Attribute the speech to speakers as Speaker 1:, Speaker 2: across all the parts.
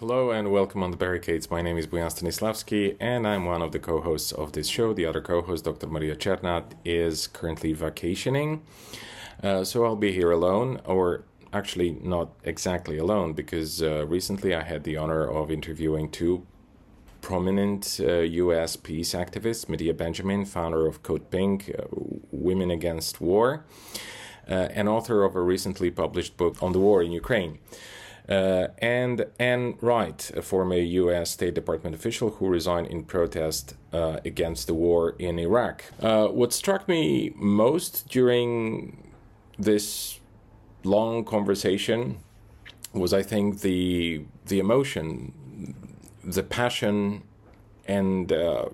Speaker 1: Hello and welcome on the barricades. My name is Boyan Stanislavski and I'm one of the co-hosts of this show. The other co-host, Dr. Maria Chernat, is currently vacationing, uh, so I'll be here alone, or actually not exactly alone, because uh, recently I had the honor of interviewing two prominent uh, U.S. peace activists, Medea Benjamin, founder of Code Pink, uh, Women Against War, uh, and author of a recently published book on the war in Ukraine. Uh, and Ann Wright, a former U.S. State Department official who resigned in protest uh, against the war in Iraq. Uh, what struck me most during this long conversation was, I think, the the emotion, the passion, and uh,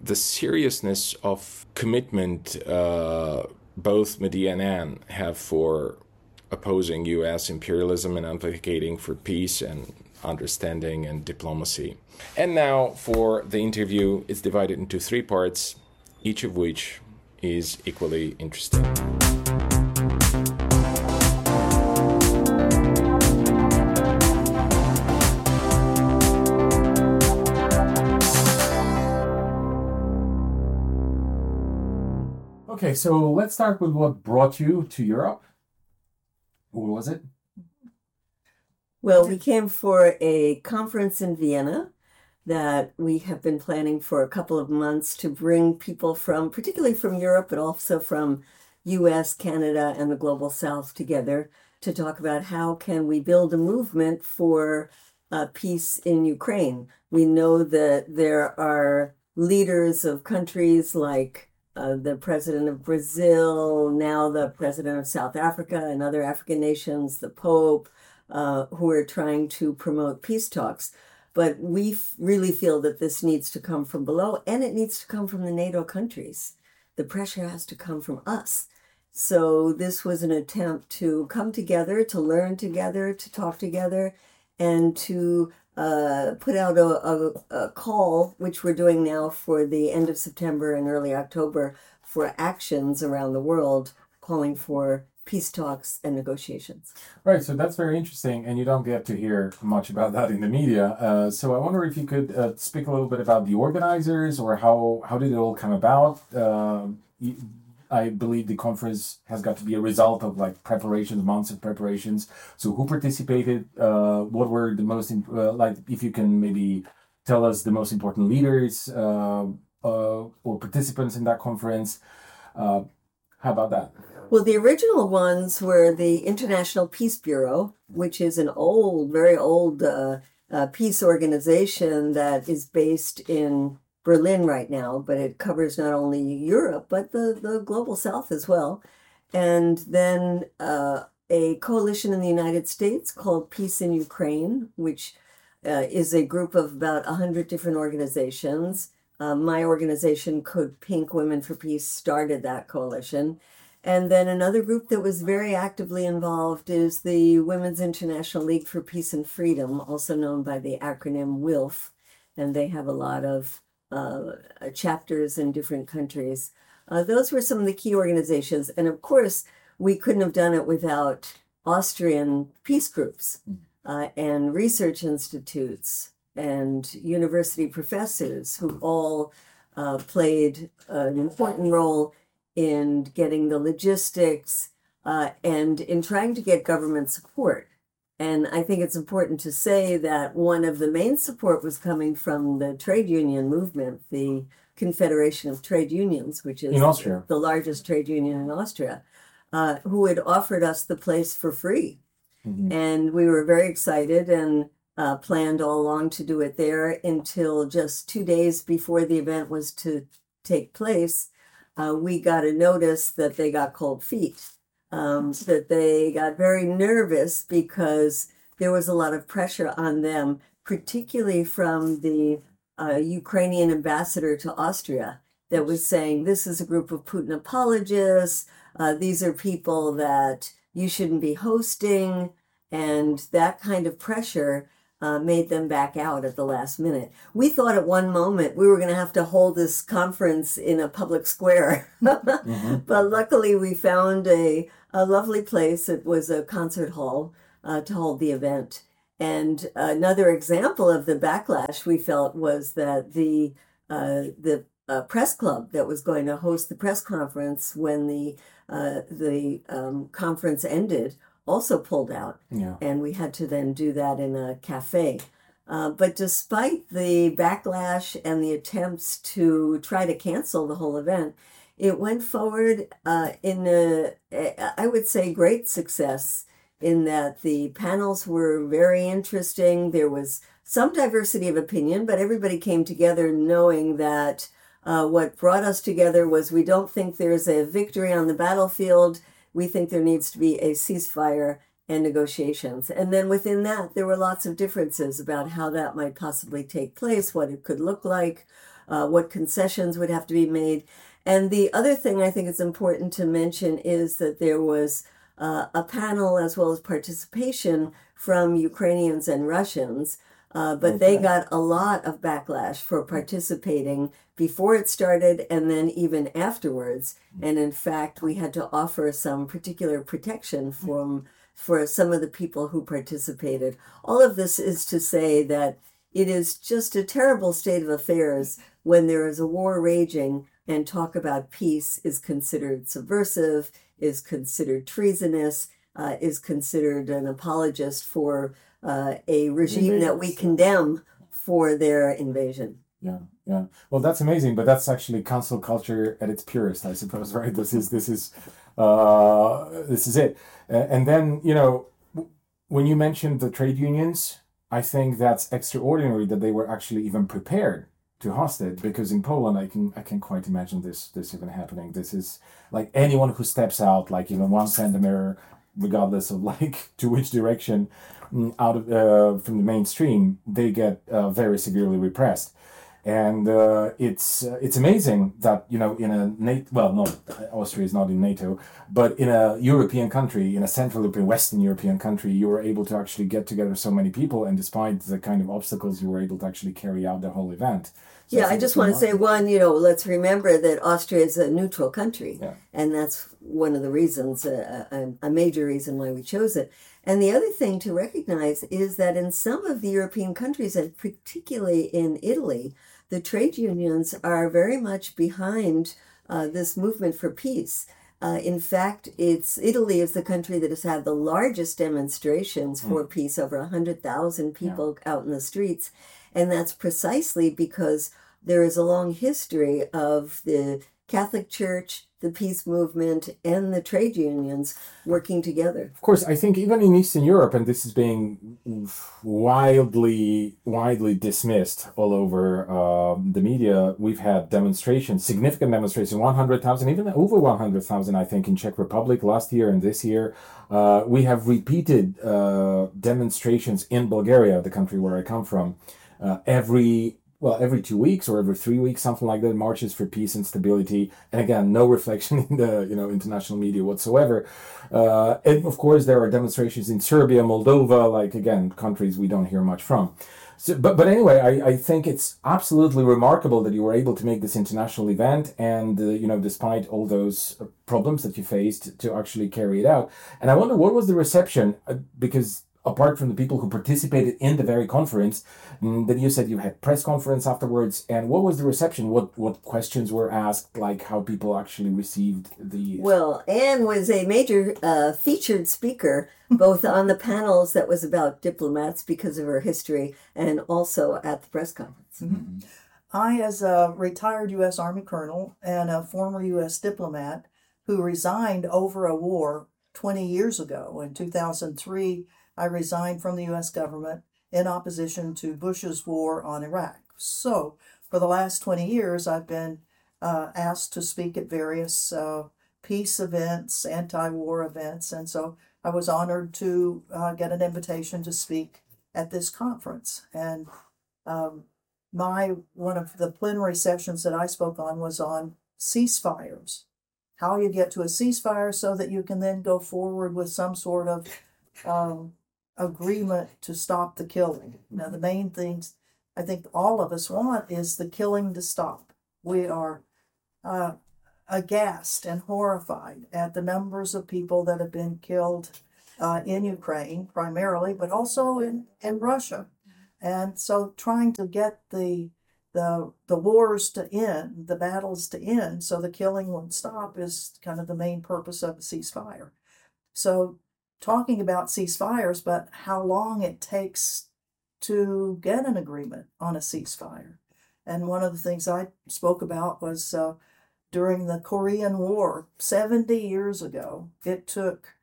Speaker 1: the seriousness of commitment uh, both Medea and Anne have for opposing US imperialism and advocating for peace and understanding and diplomacy. And now for the interview, it's divided into three parts, each of which is equally interesting.
Speaker 2: Okay, so let's start with what brought you to Europe. What was it?
Speaker 3: Well, we came for a conference in Vienna that we have been planning for a couple of months to bring people from, particularly from Europe, but also from US, Canada, and the Global South together to talk about how can we build a movement for uh, peace in Ukraine. We know that there are leaders of countries like uh, the president of Brazil, now the president of South Africa and other African nations, the Pope, uh, who are trying to promote peace talks. But we f- really feel that this needs to come from below and it needs to come from the NATO countries. The pressure has to come from us. So this was an attempt to come together, to learn together, to talk together, and to uh, put out a, a, a, call, which we're doing now for the end of September and early October, for actions around the world calling for peace talks and negotiations.
Speaker 2: Right, so that's very interesting, and you don't get to hear much about that in the media. Uh, so I wonder if you could uh, speak a little bit about the organizers or how how did it all come about. Uh, I believe the conference has got to be a result of like preparations, months of preparations. So who participated? Uh, what were the most imp- uh, like? If you can maybe tell us the most important leaders uh, uh or participants in that conference. Uh, how about that?
Speaker 3: Well, the original ones were the International Peace Bureau, which is an old, very old uh, peace organization that is based in Berlin right now, but it covers not only Europe, but the, the global south as well. And then uh, a coalition in the United States called Peace in Ukraine, which uh, is a group of about 100 different organizations. Uh, my organization, Code Pink Women for Peace, started that coalition. And then another group that was very actively involved is the Women's International League for Peace and Freedom, also known by the acronym WILPF. And they have a lot of uh, chapters in different countries. Uh, those were some of the key organizations. And of course, we couldn't have done it without Austrian peace groups hmm. uh, and research institutes and university professors who all uh, played an important role in getting the logistics uh, and in trying to get government support. And I think it's important to say that one of the main support was coming from the trade union movement, the Confederation of Trade Unions, which is the largest trade union in Austria, uh, who had offered us the place for free. Mm-hmm. And we were very excited and uh, planned all along to do it there until just two days before the event was to take place. Uh, we got a notice that they got cold feet um, that they got very nervous because there was a lot of pressure on them, particularly from the uh, Ukrainian ambassador to Austria, that was saying this is a group of Putin apologists. Uh, these are people that you shouldn't be hosting, and that kind of pressure uh, made them back out at the last minute. We thought at one moment we were going to have to hold this conference in a public square, mm-hmm. but luckily we found a a lovely place. It was a concert hall uh, to hold the event. And another example of the backlash we felt was that the uh, the uh, press club that was going to host the press conference when the uh, the um, conference ended also pulled out,
Speaker 2: Yeah.
Speaker 3: and we had to then do that in a cafe. Uh, but despite the backlash and the attempts to try to cancel the whole event, it went forward uh, in a, I would say, great success. In that the panels were very interesting. There was some diversity of opinion, but everybody came together knowing that uh, what brought us together was we don't think there's a victory on the battlefield. We think there needs to be a ceasefire and negotiations. And then within that, there were lots of differences about how that might possibly take place, what it could look like, uh, what concessions would have to be made. And the other thing I think is important to mention is that there was uh, a panel as well as participation from Ukrainians and Russians. Uh, but they got a lot of backlash for participating before it started and then even afterwards. And in fact, we had to offer some particular protection from for some of the people who participated. All of this is to say that it is just a terrible state of affairs when there is a war raging and talk about peace is considered subversive, is considered treasonous, uh, is considered an apologist for uh, a regime that we condemn for their invasion.
Speaker 2: Yeah, yeah. Well, that's amazing, but that's actually cancel culture at its purest, I suppose, right? This is this is uh, this is it. And then you know, when you mentioned the trade unions, I think that's extraordinary that they were actually even prepared to host it because in Poland, I can I can quite imagine this this even happening. This is like anyone who steps out, like even one centimeter, regardless of like to which direction mm, out of uh, from the mainstream, they get uh, very severely repressed. And uh, it's uh, it's amazing that you know in a NATO well no Austria is not in NATO but in a European country in a Central European Western European country you were able to actually get together so many people and despite the kind of obstacles you were able to actually carry out the whole event. So
Speaker 3: Yeah,
Speaker 2: it's-
Speaker 3: I just want to say one, you know, let's remember that Austria is a neutral country.
Speaker 2: Yeah.
Speaker 3: And that's one of the reasons, uh, a, a major reason why we chose it. And the other thing to recognize is that in some of the European countries, and particularly in Italy, the trade unions are very much behind uh, this movement for peace. Uh, in fact, it's Italy is the country that has had the largest demonstrations for peace, over 100,000 people out in the streets. And that's precisely because there is a long history of the Catholic Church, the peace movement, and the trade unions working together.
Speaker 2: Of course, I think even in Eastern Europe, and this is being wildly, widely dismissed all over um, the media, we've had demonstrations, significant demonstrations, 100,000, even over 100,000, I think, in Czech Republic last year and this year. Uh, we have repeated uh, demonstrations in Bulgaria, the country where I come from, uh, every well, every two weeks or every three weeks, something like that, marches for peace and stability. And again, no reflection in the you know international media whatsoever. Uh, and of course, there are demonstrations in Serbia, Moldova, like again, countries we don't hear much from. So, but but anyway, I, I think it's absolutely remarkable that you were able to make this international event, and uh, you know, despite all those problems that you faced, to actually carry it out. And I wonder what was the reception uh, because apart from the people who participated in the very conference, mm, then you said you had press conference afterwards. And what was the reception? What what questions were asked? Like how people actually received the
Speaker 3: Well, Ann was a major uh, featured speaker, both on the panels that was about diplomats because of her history, and also at the press conference.
Speaker 4: I, as a retired U.S. Army colonel and a former U.S. diplomat who resigned over a war 20 years ago, in 2003, I resigned from the U.S. government in opposition to Bush's war on Iraq. So, for the last 20 years, I've been uh, asked to speak at various uh, peace events, anti war events, and so I was honored to uh, get an invitation to speak at this conference. And um, my one of the plenary sessions that I spoke on was on ceasefires. How you get to a ceasefire so that you can then go forward with some sort of um, agreement to stop the killing. Now, the main things I think all of us want is the killing to stop. We are uh, aghast and horrified at the numbers of people that have been killed uh, in Ukraine primarily, but also in, in Russia. And so trying to get the the the wars to end, the battles to end, so the killing would stop is kind of the main purpose of a ceasefire. So talking about ceasefires, but how long it takes to get an agreement on a ceasefire. And one of the things I spoke about was uh, during the Korean War 70 years ago, it took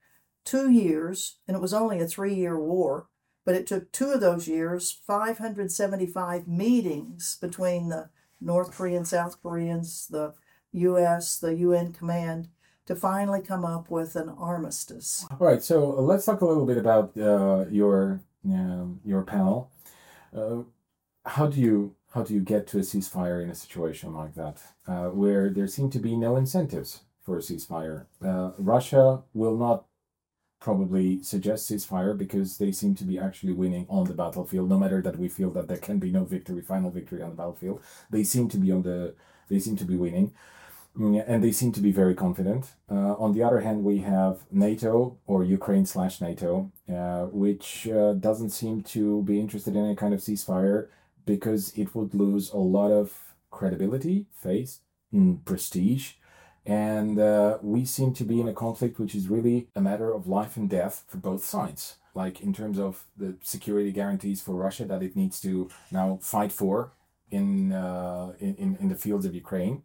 Speaker 4: two years, and it was only a three year war, but it took two of those years, 575 meetings between the North Koreans, South Koreans, the US, the UN command to finally come up with an armistice.
Speaker 2: All right, so uh, let's talk a little bit about uh, your um, your panel. Uh, how do you how do you get to a ceasefire in a situation like that, uh, where there seem to be no incentives for a ceasefire? Uh, Russia will not probably suggest ceasefire because they seem to be actually winning on the battlefield. No matter that we feel that there can be no victory, final victory on the battlefield, they seem to be on the they seem to be winning. Mm, and they seem to be very confident. Uh, on the other hand, we have NATO or Ukraine slash NATO, uh, which uh, doesn't seem to be interested in any kind of ceasefire because it would lose a lot of credibility, faith, mm, prestige. And uh, we seem to be in a conflict which is really a matter of life and death for both sides. Like in terms of the security guarantees for Russia that it needs to now fight for in, uh, in, in the fields of Ukraine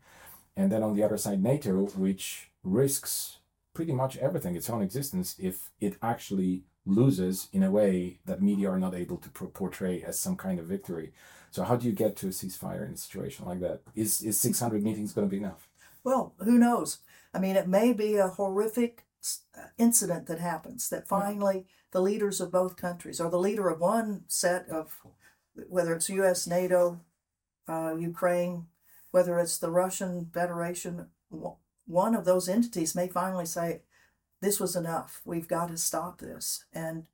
Speaker 2: and then on the other side, NATO, which risks pretty much everything, its own existence, if it actually loses in a way that media are not able to portray as some kind of victory. So how do you get to a ceasefire in a situation like that? Is is 600 meetings going to be enough?
Speaker 4: Well, who knows? I mean, it may be a horrific incident that happens that finally the leaders of both countries or the leader of one set of whether it's US, NATO, uh, Ukraine, whether it's the Russian Federation, one of those entities may finally say, this was enough. We've got to stop this and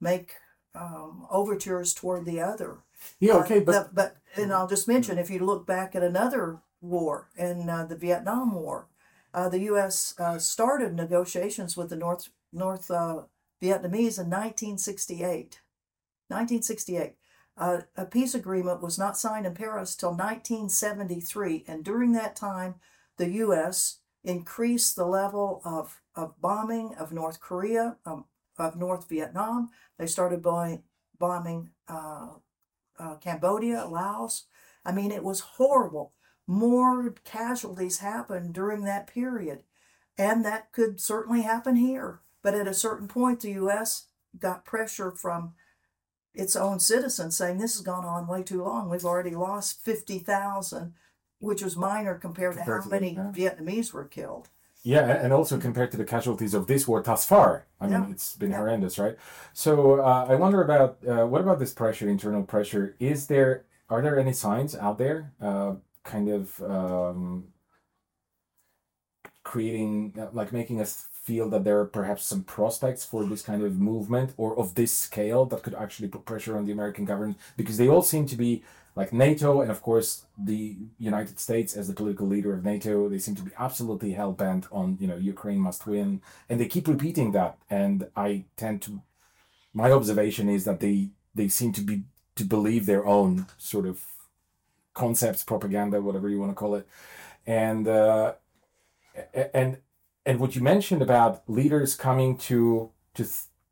Speaker 4: make um, overtures toward the other.
Speaker 2: Yeah, okay,
Speaker 4: uh,
Speaker 2: but the,
Speaker 4: but and I'll just mention if you look back at another war in uh, the Vietnam War, uh, the U.S. Uh, started negotiations with the North North uh, Vietnamese in 1968. 1968. Uh, a peace agreement was not signed in Paris till 1973, and during that time, the U.S. increased the level of, of bombing of North Korea, um, of North Vietnam. They started bombing, bombing uh, uh, Cambodia, Laos. I mean, it was horrible. More casualties happened during that period, and that could certainly happen here. But at a certain point, the U.S. got pressure from its own citizens saying this has gone on way too long. We've already lost 50,000, which was minor compared, compared to how many Vietnamese were killed.
Speaker 2: Yeah, and also compared to the casualties of this war thus far. I mean, yeah. it's been yeah. horrendous, right? So uh, I wonder about uh, what about this pressure, internal pressure? Is there are there any signs out there, uh, kind of um, creating like making us feel that there are perhaps some prospects for this kind of movement or of this scale that could actually put pressure on the American government because they all seem to be like NATO and of course the United States as the political leader of NATO they seem to be absolutely hell bent on you know Ukraine must win and they keep repeating that and I tend to my observation is that they they seem to be to believe their own sort of concepts propaganda whatever you want to call it and uh, and and what you mentioned about leaders coming to to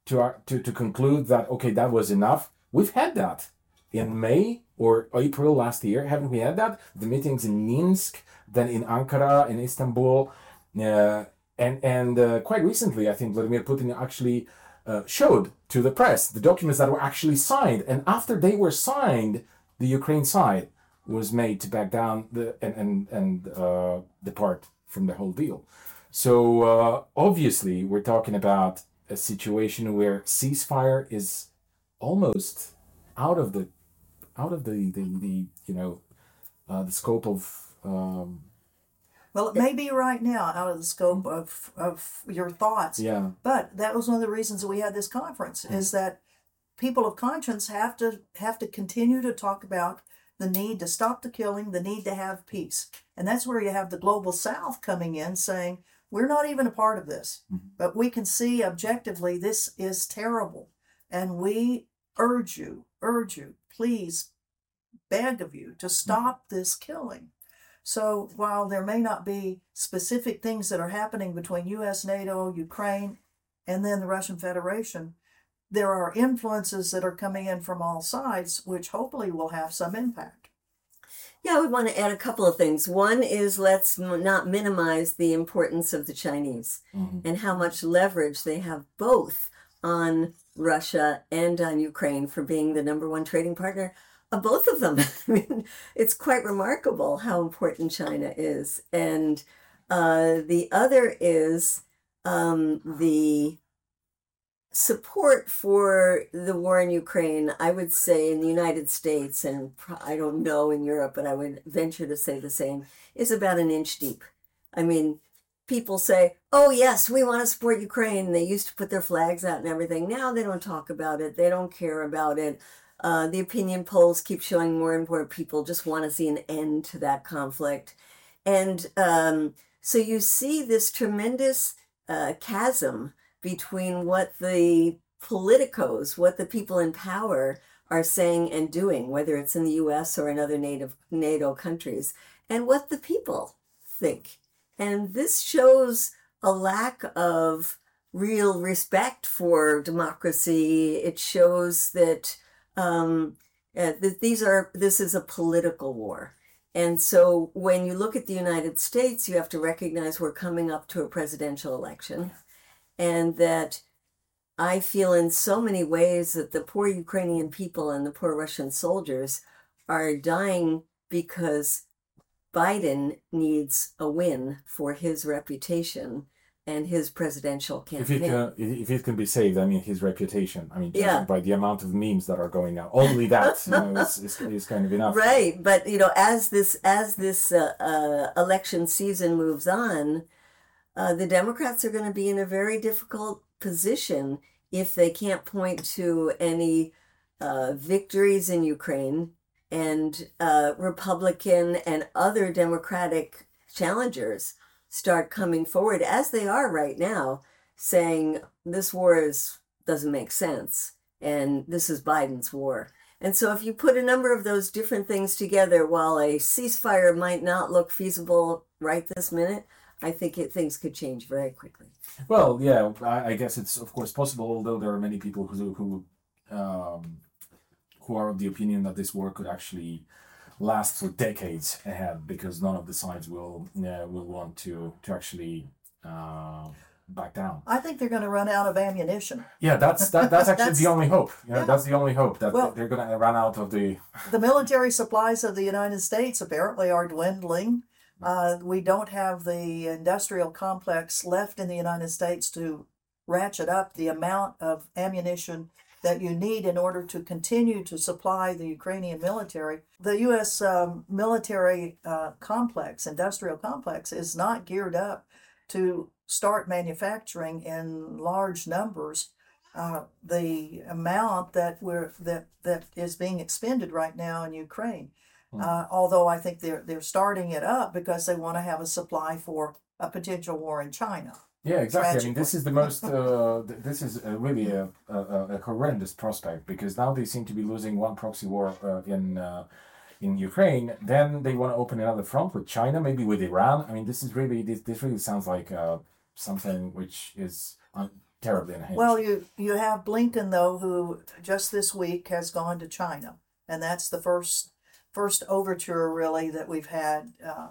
Speaker 2: to uh, to to conclude that okay that was enough we've had that. In may or april last year haven't we had that? The meetings in minsk then in ankara in istanbul uh, and and uh, quite recently i think vladimir putin actually uh, showed to the press the documents that were actually signed. And after they were signed the ukraine side was made to back down the and and, and uh, depart from the whole deal so uh, obviously, we're talking about a situation where ceasefire is almost out of the out of the the, the you know uh, the scope of. Um,
Speaker 4: well, it may be right now out of the scope of, of your thoughts.
Speaker 2: Yeah.
Speaker 4: But that was one of the reasons that we had this conference mm-hmm. is that people of conscience have to have to continue to talk about the need to stop the killing, the need to have peace. And that's where you have the global south coming in saying, We're not even a part of this,
Speaker 2: Mhm.
Speaker 4: but we can see objectively this is terrible. And we urge you, urge you, please beg of you to stop this killing. So while there may not be specific things that are happening between US, NATO, Ukraine, and then the Russian Federation, there are influences that are coming in from all sides, which hopefully will have some impact.
Speaker 3: Yeah, I would want to add a couple of things. One is let's not minimize the importance of the Chinese
Speaker 2: Mhm.
Speaker 3: and how much leverage they have both on Russia and on Ukraine for being the number one trading partner of both of them. I mean, it's quite remarkable how important China is. And uh, the other is um, the support for the war in Ukraine, I would say in the United States, and I don't know in Europe, but I would venture to say the same, is about an inch deep. I mean, people say, oh, yes, we want to support Ukraine. They used to put their flags out and everything. Now they don't talk about it, they don't care about it. Uh, the opinion polls keep showing more and more people just want to see an end to that conflict. And um, so you see this tremendous uh, chasm between what the politicos, what the people in power are saying and doing, whether it's in the US or in other native NATO countries, and what the people think. And this shows a lack of real respect for democracy. It shows that um, uh, that these are this is a political war. And so when you look at the United States, you have to recognize we're coming up to a presidential election and that I feel in so many ways that the poor Ukrainian people and the poor Russian soldiers are dying because Biden needs a win for his reputation and his presidential
Speaker 2: If it
Speaker 3: campaign.
Speaker 2: can, if it can be saved, I mean his reputation. I mean,
Speaker 3: Yeah.
Speaker 2: by the amount of memes that are going out, only that you know, is, is, is kind of enough.
Speaker 3: Right, but you know, as this as this uh, uh, election season moves on, uh, the Democrats are going to be in a very difficult position if they can't point to any uh, victories in Ukraine and uh, Republican and other Democratic challengers start coming forward as they are right now, saying this war is doesn't make sense and this is Biden's war. And so, if you put a number of those different things together, while a ceasefire might not look feasible right this minute, I think it, things could change very quickly.
Speaker 2: Well, yeah, I, I guess it's of course possible. Although there are many people who who um, who are of the opinion that this war could actually last for decades ahead because none of the sides will uh, will want to to actually uh, back down.
Speaker 4: I think they're going to run out of ammunition.
Speaker 2: Yeah, that's that, that's actually
Speaker 4: That's-
Speaker 2: the only hope. You know,
Speaker 4: yeah.
Speaker 2: that's the only hope that
Speaker 4: Well-
Speaker 2: they're going to run out of the.
Speaker 4: The military supplies of the United States apparently are dwindling. Uh, we don't have the industrial complex left in the United States to ratchet up the amount of ammunition that you need in order to continue to supply the Ukrainian military. The U.S. Um, military uh, complex, industrial complex, is not geared up to start manufacturing in large numbers. Uh, the amount that we're that that is being expended right now in Ukraine.
Speaker 2: Mm.
Speaker 4: Uh, although I think they're they're starting it up because they want to have a supply for a potential war in China.
Speaker 2: Yeah, exactly. I mean, this is the most. Uh, this is uh really a, a, a horrendous prospect because now they seem to be losing one proxy war uh, in uh, in Ukraine. Then they want to open another front with China, maybe with Iran. I mean, this is really this, this really sounds like uh, something which is uh, terribly unhinged.
Speaker 4: Well, you you have Blinken though, who just this week has gone to China, and that's the first first overture really that we've had uh,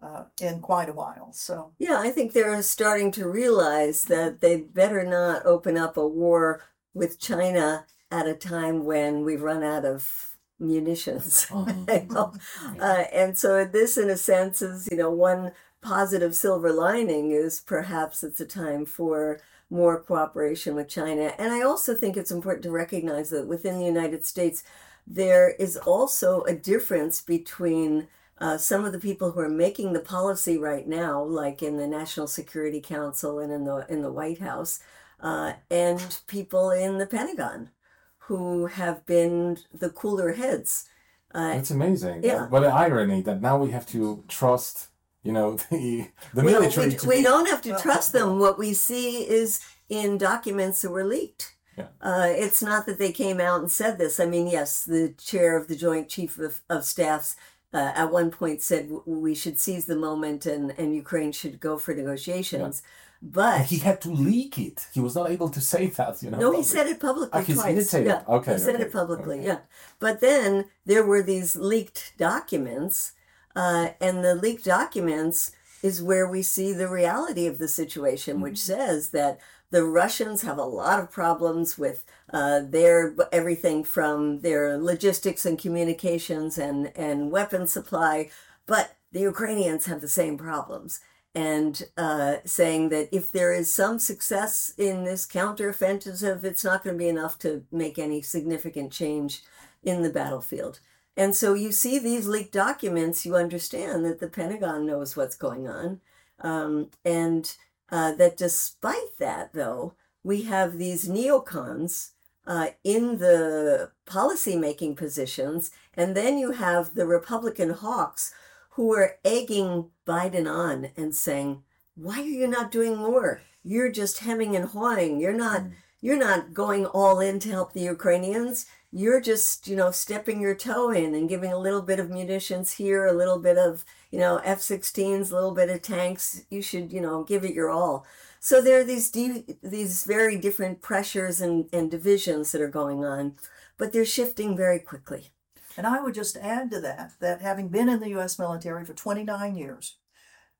Speaker 4: uh, in quite a while. So
Speaker 3: Yeah, I think they're starting to realize that they better not open up a war with China at a time when we've run out of munitions. You know? uh, and so this, in a sense, is you know one positive silver lining is perhaps it's a time for more cooperation with China. And I also think it's important to recognize that within the United States, there is also a difference between uh, some of the people who are making the policy right now, like in the National Security Council and in the in the White House, uh, and people in the Pentagon, who have been the cooler heads. Uh,
Speaker 2: It's amazing.
Speaker 3: Yeah.
Speaker 2: What an irony that now we have to trust you know, the the military.
Speaker 3: we,
Speaker 2: to
Speaker 3: we don't have to trust them. What we see is in documents that were leaked.
Speaker 2: Yeah.
Speaker 3: Uh, it's not that they came out and said this. I mean, yes, the chair of the Joint Chief of, of Staffs uh, at one point said w- we should seize the moment and, and Ukraine should go for negotiations. But
Speaker 2: he had to leak it. He was not able to say that, you know.
Speaker 3: no, he said it publicly
Speaker 2: Ah, he-
Speaker 3: twice.
Speaker 2: did say
Speaker 3: yeah,
Speaker 2: that. Okay,
Speaker 3: he said
Speaker 2: okay,
Speaker 3: it publicly.
Speaker 2: okay.
Speaker 3: Yeah, but then there were these leaked documents, uh, and the leaked documents is where we see the reality of the situation, which
Speaker 2: Mm-hmm.
Speaker 3: says that the Russians have a lot of problems with uh, their everything from their logistics and communications and and weapon supply, but the Ukrainians have the same problems and uh, saying that if there is some success in this counteroffensive, it's not going to be enough to make any significant change in the battlefield. And so you see these leaked documents, you understand that the Pentagon knows what's going on. Um, and uh, that despite that, though, we have these neocons uh, in the policy-making positions, and then you have the Republican hawks who are egging Biden on and saying, "Why are you not doing more? You're just hemming and hawing. You're not. You're not going all in to help the Ukrainians. You're just, you know, stepping your toe in and giving a little bit of munitions here, a little bit of, you know, F-16s, a little bit of tanks. You should, you know, give it your all." So there are these de- these very different pressures and, and divisions that are going on, but they're shifting very quickly.
Speaker 4: And I would just add to that that having been in the U.S. military for 29 years,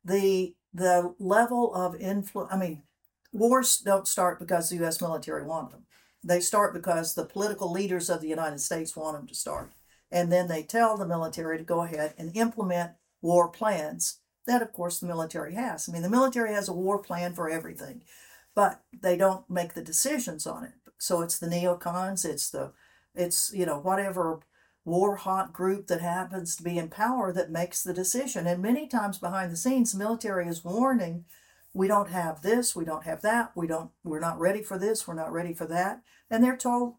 Speaker 4: the the level of influence. I mean, wars don't start because the U.S. military want them. They start because the political leaders of the United States want them to start, and then they tell the military to go ahead and implement war plans. That, of course, the military has. I mean, the military has a war plan for everything, but they don't make the decisions on it. So it's the neocons. It's the it's you know whatever war hot group that happens to be in power that makes the decision. And many times behind the scenes, the military is warning, we don't have this, we don't have that, we don't, we're not ready for this, we're not ready for that. And they're told,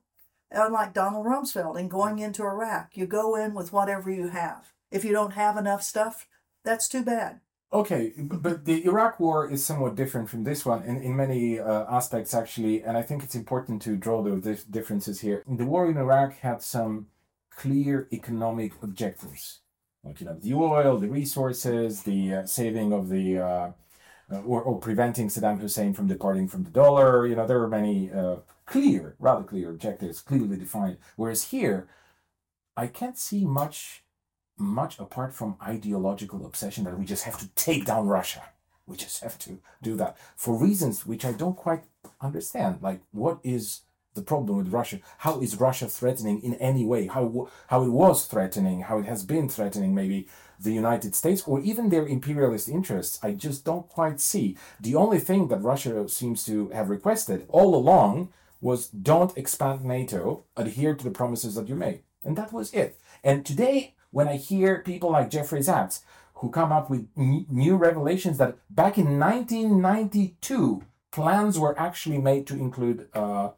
Speaker 4: unlike Donald Rumsfeld in going into Iraq, you go in with whatever you have. If you don't have enough stuff, that's too bad.
Speaker 2: Okay, but the Iraq war is somewhat different from this one in, in many uh, aspects, actually, and I think it's important to draw those differences here. The war in Iraq had some clear economic objectives, like you know the oil, the resources, the uh, saving of the, uh, or, or preventing Saddam Hussein from departing from the dollar. You know there were many uh, clear, rather clear objectives, clearly defined. Whereas here, I can't see much much apart from ideological obsession that we just have to take down Russia. We just have to do that for reasons which I don't quite understand. Like, what is the problem with Russia? How is Russia threatening in any way? How how it was threatening? How it has been threatening? Maybe the United States or even their imperialist interests? I just don't quite see. The only thing that Russia seems to have requested all along was don't expand NATO, adhere to the promises that you made, and that was it. And today when I hear people like Jeffrey Sachs who come up with n- new revelations that back in 1992 plans were actually made to include uh,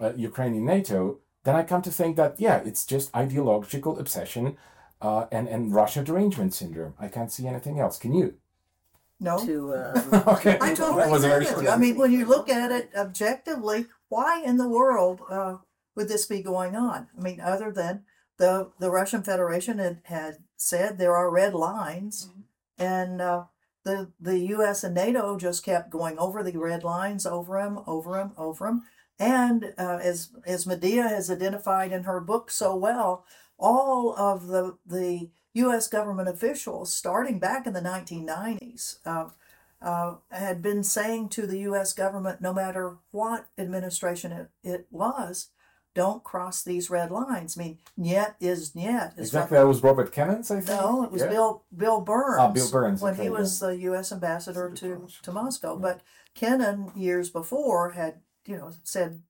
Speaker 2: uh, Ukraine in NATO, then I come to think that yeah, it's just ideological obsession uh, and and Russia derangement syndrome. I can't see anything else. Can you?
Speaker 4: No.
Speaker 3: To um,
Speaker 2: okay,
Speaker 4: I totally
Speaker 2: that was very
Speaker 4: agree with you. I mean, when you look at it objectively, why in the world uh, would this be going on? I mean, other than the the Russian Federation had, had said there are red lines, and uh, the the U.S. and NATO just kept going over the red lines, over them, over them, over them. And uh, as as Medea has identified in her book so well, all of the the U.S. government officials, starting back in the 1990s, uh, uh, had been saying to the U.S. government, no matter what administration it, it was, don't cross these red lines. I mean, "niet" is "niet." Is
Speaker 2: Exactly, that was Robert Kennens, I think.
Speaker 4: no, it was
Speaker 2: Yeah.
Speaker 4: Bill Bill Burns.
Speaker 2: Ah, Bill Burns,
Speaker 4: when
Speaker 2: okay,
Speaker 4: he
Speaker 2: yeah.
Speaker 4: was the U.S. ambassador to to Moscow. But Kennan years before had you know said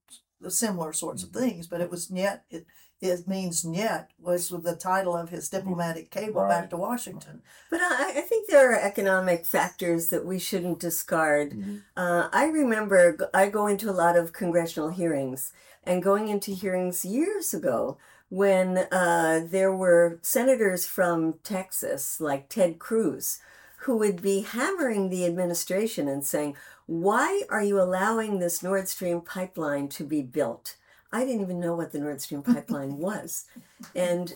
Speaker 4: similar sorts of things, but it was "niet." It it means "niet" was the title of his diplomatic cable
Speaker 2: Right.
Speaker 4: back to Washington.
Speaker 3: But I, I think there are economic factors that we shouldn't discard. Uh, I remember I go into a lot of congressional hearings and going into hearings years ago when uh, there were senators from Texas, like Ted Cruz, who would be hammering the administration and saying, Why are you allowing this Nord Stream pipeline to be built? I didn't even know what the Nord Stream pipeline was. And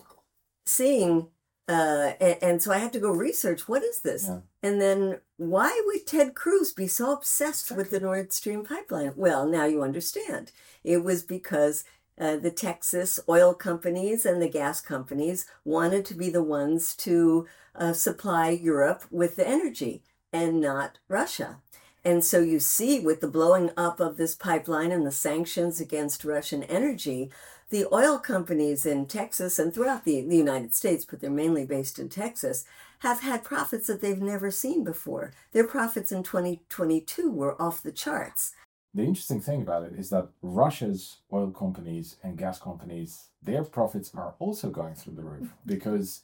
Speaker 3: seeing, uh, and, and, so I had to go research what is this? Yeah. And then why would Ted Cruz be so obsessed with the Nord Stream pipeline? Well, now you understand. It was because uh, the Texas oil companies and the gas companies wanted to be the ones to uh, supply Europe with the energy and not Russia. And so you see, with the blowing up of this pipeline and the sanctions against Russian energy, the oil companies in Texas and throughout the, the United States, but they're mainly based in Texas, have had profits that they've never seen before. Their profits in 2022 were off the charts.
Speaker 2: The interesting thing about it is that Russia's oil companies and gas companies, their profits are also going through the roof mm-hmm. because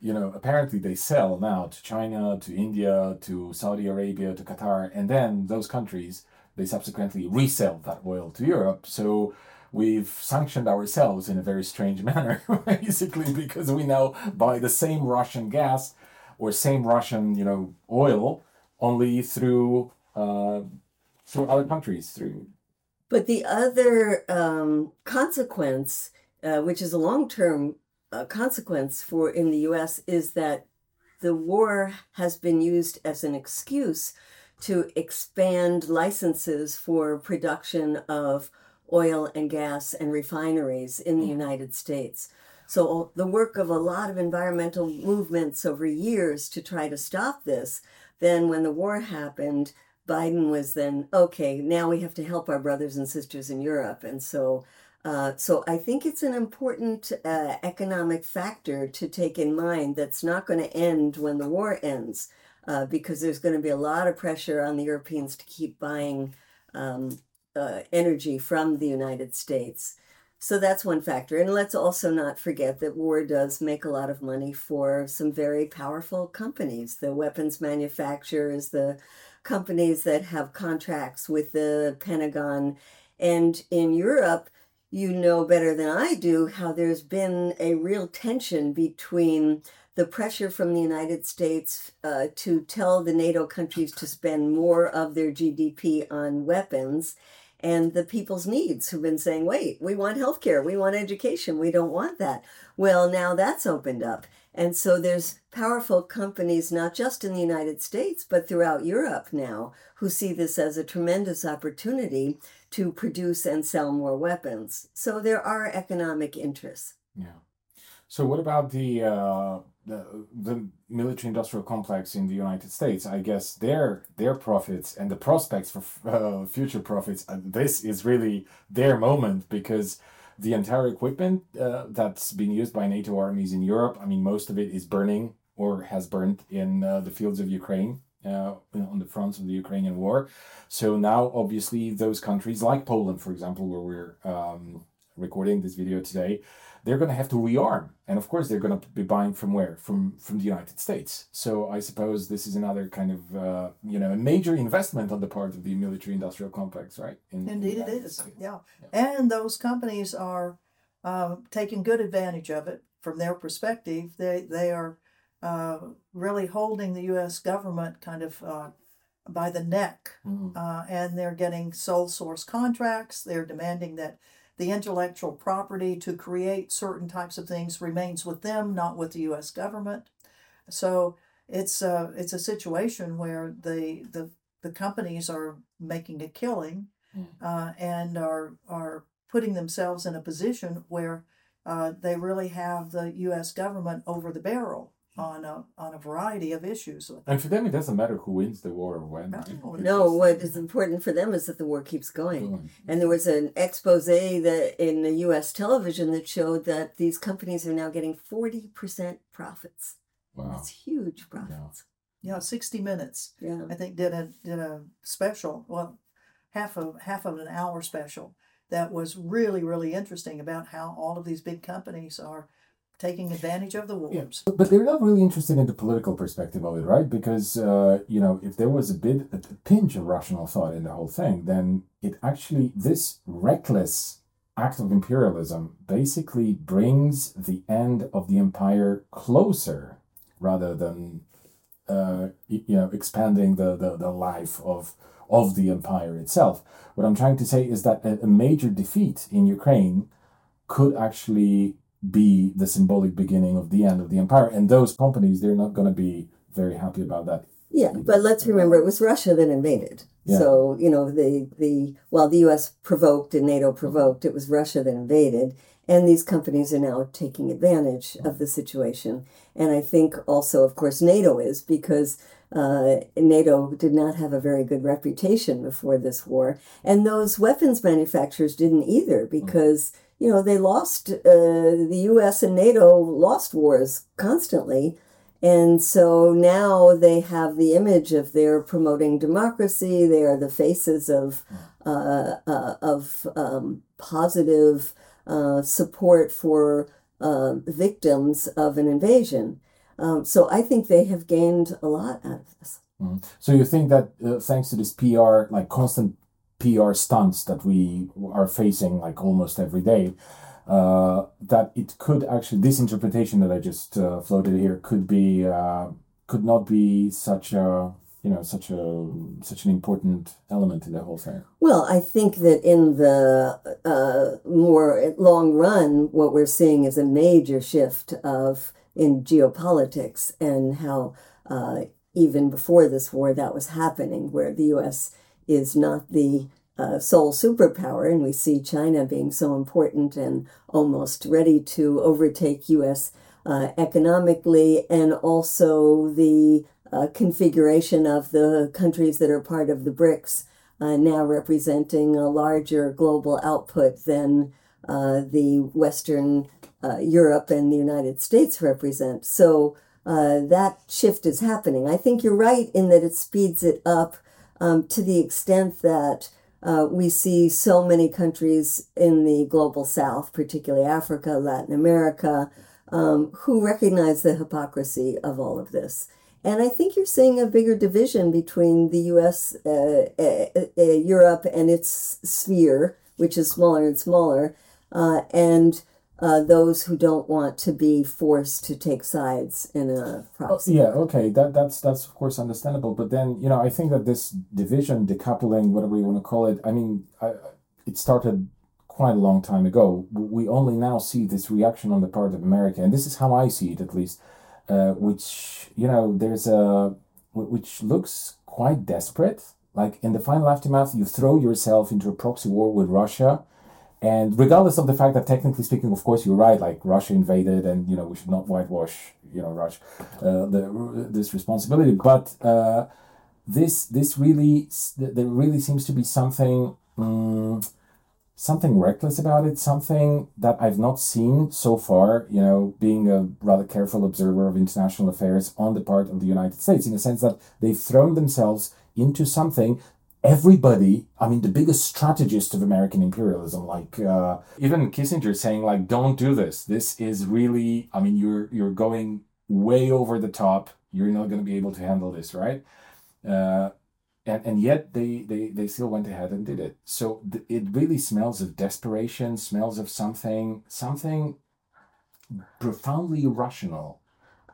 Speaker 2: you know, apparently they sell now to China, to India, to Saudi Arabia, to Qatar, and then those countries they subsequently resell that oil to Europe. So we've sanctioned ourselves in a very strange manner, basically, because we now buy the same Russian gas or same Russian, you know, oil only through uh, through other countries through.
Speaker 3: But the other um, consequence, uh, which is a long term uh, consequence for in the U.S. is that the war has been used as an excuse to expand licenses for production of oil and gas and refineries in the United States. So the work of a lot of environmental movements over years to try to stop this. Then when the war happened, Biden was then okay. Now we have to help our brothers and sisters in Europe, and so uh, so I think it's an important uh, economic factor to take in mind that's not going to end when the war ends, uh, because there's going to be a lot of pressure on the Europeans to keep buying um, uh, energy from the United States. So that's one factor. And let's also not forget that war does make a lot of money for some very powerful companies, the weapons manufacturers, the companies that have contracts with the Pentagon. And in Europe, you know better than I do how there's been a real tension between the pressure from the United States uh, to tell the NATO countries to spend more of their GDP on weapons and the people's needs who've been saying, wait, we want healthcare, we want education, we don't want that. Well, now that's opened up. And so there's powerful companies, not just in the United States, but throughout Europe now, who see this as a tremendous opportunity to produce and sell more weapons. So there are economic interests.
Speaker 2: Yeah. So what about the uh, the, the military industrial complex in the United States? I guess their their profits and the prospects for uh, future profits. Uh, this is really their moment because the entire equipment uh, that's been used by NATO armies in Europe. I mean, most of it is burning or has burned in uh, the fields of Ukraine uh, on the fronts of the Ukrainian war. So now, obviously, those countries like Poland, for example, where we're um, recording this video today, they're going to have to rearm, and of course, they're going to be buying from where? From from the United States. So I suppose this is another kind of uh, you know a major investment on the part of the military-industrial complex, right?
Speaker 4: In, Indeed, it is. Yeah. yeah. and those companies are uh, taking good advantage of it from their perspective. They they are uh, really holding the U.S. government kind of uh, by the neck, uh, and they're getting sole source contracts. They're demanding that the intellectual property to create certain types of things remains with them, not with the U.S. government. So it's a, it's a situation where the the the companies are making a killing mm. uh, and are are putting themselves in a position where uh, they really have the U.S. government over the barrel on a on a variety of issues.
Speaker 2: And for them, it doesn't matter who wins the war or when.
Speaker 3: Right? Oh, no, what is important for them is that the war keeps going. going. And there was an expose that in the U.S. television that showed that these companies are now getting forty percent profits. Wow, that's huge profits.
Speaker 4: Yeah. yeah, sixty minutes. Yeah, I think did a did a special. Well, half of half of an hour special that was really really interesting about how all of these big companies are taking advantage of the wars.
Speaker 2: Yeah. But they're not really interested in the political perspective of it, right? Because, uh, you know, if there was a bit, a pinch of rational thought in the whole thing, then it actually, this reckless act of imperialism basically brings the end of the empire closer rather than uh, you know expanding the, the the life of of the empire itself. What I'm trying to say is that a, a major defeat in Ukraine could actually be the symbolic beginning of the end of the empire, and those companies they're not going to be very happy about that.
Speaker 3: Yeah, but let's remember it was Russia that invaded.
Speaker 2: Yeah.
Speaker 3: So you know the the while the U.S. provoked and NATO provoked, it was Russia that invaded, and these companies are now taking advantage of the situation. And I think also, of course, NATO is because uh, NATO did not have a very good reputation before this war, and those weapons manufacturers didn't either because you know they lost uh, the U.S. and NATO lost wars constantly. And so now they have the image of they're promoting democracy. They are the faces of uh, uh, of um, positive uh, support for uh, victims of an invasion. Um, so I think they have gained a lot out of this.
Speaker 2: Mm. So you think that uh, thanks to this PR, like constant PR stunts that we are facing, like almost every day, uh, that it could actually this interpretation that I just uh, floated here could be uh, could not be such a you know such a such an important element in the whole thing.
Speaker 3: Well, I think that in the uh, more long run, what we're seeing is a major shift of in geopolitics and how uh, even before this war that was happening, where the U.S. is not the uh, sole superpower, and we see China being so important and almost ready to overtake U.S. Uh, economically, and also the uh, configuration of the countries that are part of the BRICS uh, now representing a larger global output than uh, the Western uh, Europe and the United States represent. So that shift is happening. I think you're right in that it speeds it up um, to the extent that uh, we see so many countries in the global south, particularly Africa, Latin America, um, who recognize the hypocrisy of all of this. And I think you're seeing a bigger division between the US, uh, uh, uh, Europe, and its sphere, which is smaller and smaller, uh, and uh, those who don't want to be forced to take sides in a proxy.
Speaker 2: Yeah, okay, that that's that's of course understandable. But then you know, I think that this division, decoupling, whatever you want to call it, I mean, I, it started quite a long time ago. We only now see this reaction on the part of America, and this is how I see it, at least, uh, which you know, there's a which looks quite desperate. Like in the final aftermath, you throw yourself into a proxy war with Russia and regardless of the fact that technically speaking, of course, you're right, like Russia invaded and, you know, we should not whitewash, you know, Russia, uh, the, this responsibility. But uh, this, this really, there really seems to be something, um, something reckless about it, something that I've not seen so far, you know, being a rather careful observer of international affairs on the part of the United States, in the sense that they've thrown themselves into something everybody i mean the biggest strategist of american imperialism like uh, even kissinger saying like don't do this. This is really i mean you're you're going way over the top. You're not going to be able to handle this right? Uh, and, and yet they, they they still went ahead and did it. So th- it really smells of desperation smells of something something profoundly irrational.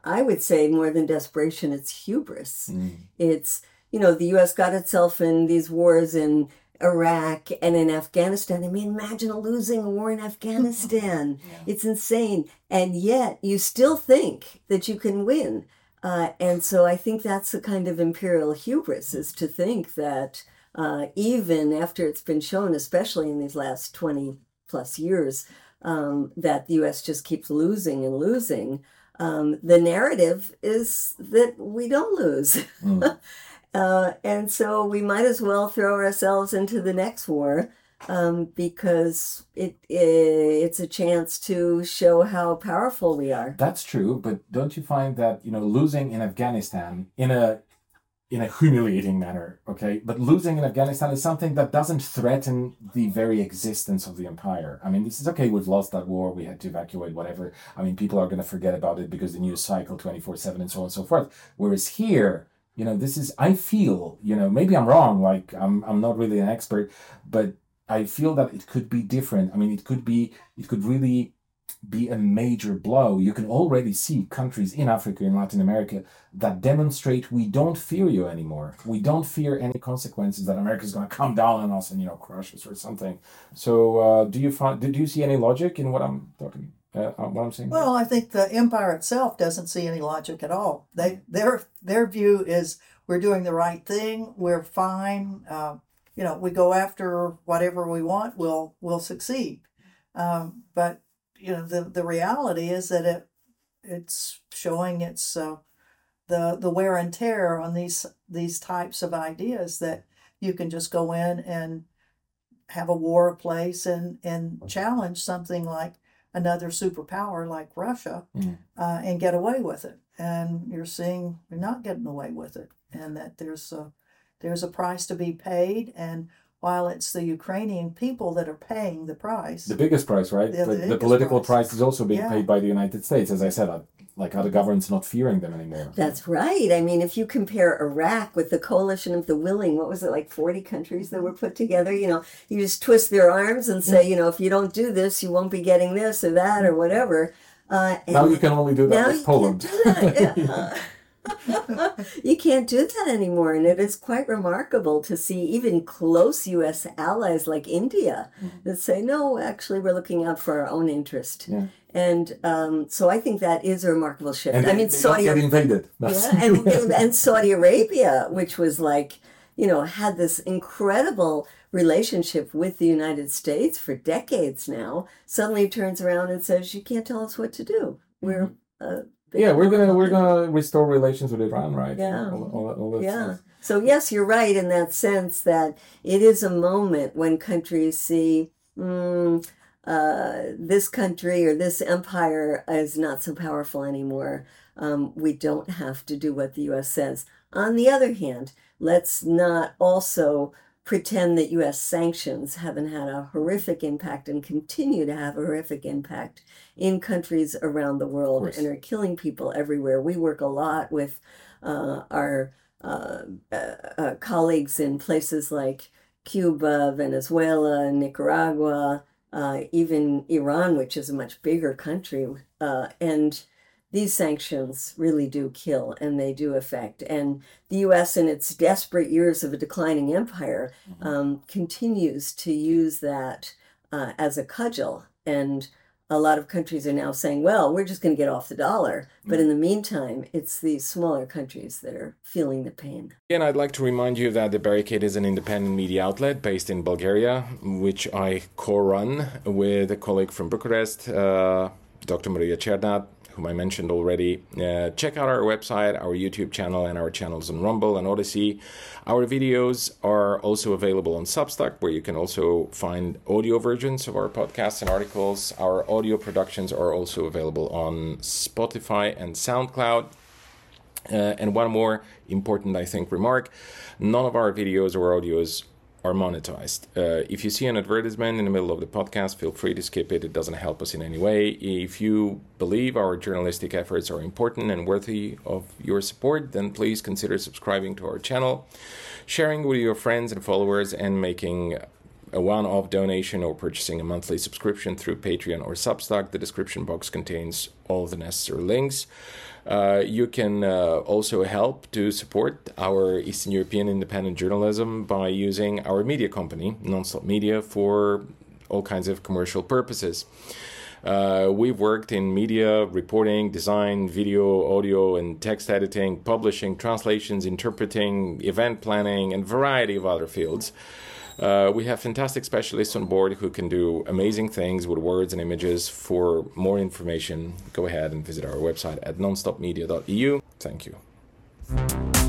Speaker 3: I would say more than desperation it's hubris.
Speaker 2: Mm.
Speaker 3: it's you know, the U.S. got itself in these wars in Iraq and in Afghanistan. I mean, imagine losing a war in Afghanistan. It's insane. And yet you still think that you can win. Uh, and so I think that's the kind of imperial hubris is to think that uh, even after it's been shown, especially in these last 20 plus years, um, that the US just keeps losing and losing. Um, the narrative is that we don't lose.
Speaker 2: Mm.
Speaker 3: Uh, and so we might as well throw ourselves into the next war um, because it, it it's a chance to show how powerful we are.
Speaker 2: That's true, but don't you find that you know losing in Afghanistan in a in a humiliating manner, okay? But losing in Afghanistan is something that doesn't threaten the very existence of the empire. I mean, this is okay. We've lost that war. We had to evacuate. Whatever. I mean, people are going to forget about it because the news cycle twenty four seven and so on and so forth. Whereas here you know this is i feel you know maybe i'm wrong like i'm i'm not really an expert but i feel that it could be different i mean it could be it could really
Speaker 5: be a major blow. You can already see countries in Africa and Latin America that demonstrate we don't fear you anymore. We don't fear any consequences that America is going to come down on us and you know crush us or something. So, uh, do you find? Did you see any logic in what I'm talking? Uh, what I'm saying?
Speaker 4: Well, I think the empire itself doesn't see any logic at all. They their their view is we're doing the right thing. We're fine. Uh, you know, we go after whatever we want. We'll we'll succeed. Um, but you know, the the reality is that it it's showing its uh, the the wear and tear on these these types of ideas that you can just go in and have a war place and and challenge something like another superpower like Russia
Speaker 5: Mm.
Speaker 4: uh, and get away with it. And you're seeing you're not getting away with it, and that there's a there's a price to be paid. And while it's the Ukrainian people that are paying the price,
Speaker 5: the biggest price, right?
Speaker 4: Yeah, the
Speaker 5: the, the political
Speaker 4: price.
Speaker 5: price. is also being
Speaker 4: Yeah.
Speaker 5: paid by the United States, as I said. Uh, like other governments not fearing them anymore.
Speaker 3: That's right. I mean, if you compare Iraq with the coalition of the willing, what was it like 40 countries that were put together? You know, you just twist their arms and say, you know, if you don't do this, you won't be getting this or that or whatever. Uh, and
Speaker 5: now you can only do that
Speaker 3: now
Speaker 5: with
Speaker 3: you
Speaker 5: Poland.
Speaker 3: Can't do that. you can't do that anymore. And it is quite remarkable to see even close U.S. allies like India that say, no, actually, we're looking out for our own interest.
Speaker 5: Yeah.
Speaker 3: And um, so I think that is a remarkable shift.
Speaker 5: and
Speaker 3: I mean, Saudi
Speaker 5: invaded.
Speaker 3: Yeah, and, and Saudi Arabia, which was like, you know, had this incredible relationship with the United States for decades now, suddenly turns around and says, "You can't tell us what to do. We're uh, big
Speaker 5: yeah, we're gonna we're gonna restore relations with Iran, right?
Speaker 3: Yeah.
Speaker 5: All, all, all
Speaker 3: Yeah.
Speaker 5: stuff.
Speaker 3: So yes, you're right in that sense that it is a moment when countries see. Mm, uh, this country or this empire is not so powerful anymore. Um, we don't have to do what the U.S. says. On the other hand, let's not also pretend that U.S. sanctions haven't had a horrific impact and continue to have a horrific impact in countries around the world and are killing people everywhere. We work a lot with uh, our uh, uh, colleagues in places like Cuba, Venezuela, Nicaragua, uh, even Iran, which is a much bigger country. Uh, and these sanctions really do kill and they do affect. And the US, in its desperate years of a declining empire, um, continues to use that uh, as a cudgel. And a lot of countries are now saying, well, we're just going to get off the dollar. But in the meantime, it's these smaller countries that are feeling the pain.
Speaker 2: Again, I'd like to remind you that The Barricade is an independent media outlet based in Bulgaria, which I co run with a colleague from Bucharest, uh, Dr. Maria Chernat, whom I mentioned already. Uh, check out our website, our YouTube channel, and our channels on Rumble and Odysee. Our videos are also available on Substack, where you can also find audio versions of our podcasts and articles. Our audio productions are also available on Spotify and SoundCloud. Uh, and one more important, I think, remark none of our videos or audios are monetized. Uh, if you see an advertisement in the middle of the podcast, feel free to skip it. It doesn't help us in any way. If you believe our journalistic efforts are important and worthy of your support, then please consider subscribing to our channel, sharing with your friends and followers, and making a one off donation or purchasing a monthly subscription through Patreon or Substack. The description box contains all the necessary links. Uh, you can uh, also help to support our Eastern European independent journalism by using our media company, Nonstop Media, for all kinds of commercial purposes. Uh, we've worked in media, reporting, design, video, audio, and text editing, publishing, translations, interpreting, event planning, and variety of other fields. Uh, we have fantastic specialists on board who can do amazing things with words and images. For more information, go ahead and visit our website at nonstopmedia.eu. Thank you.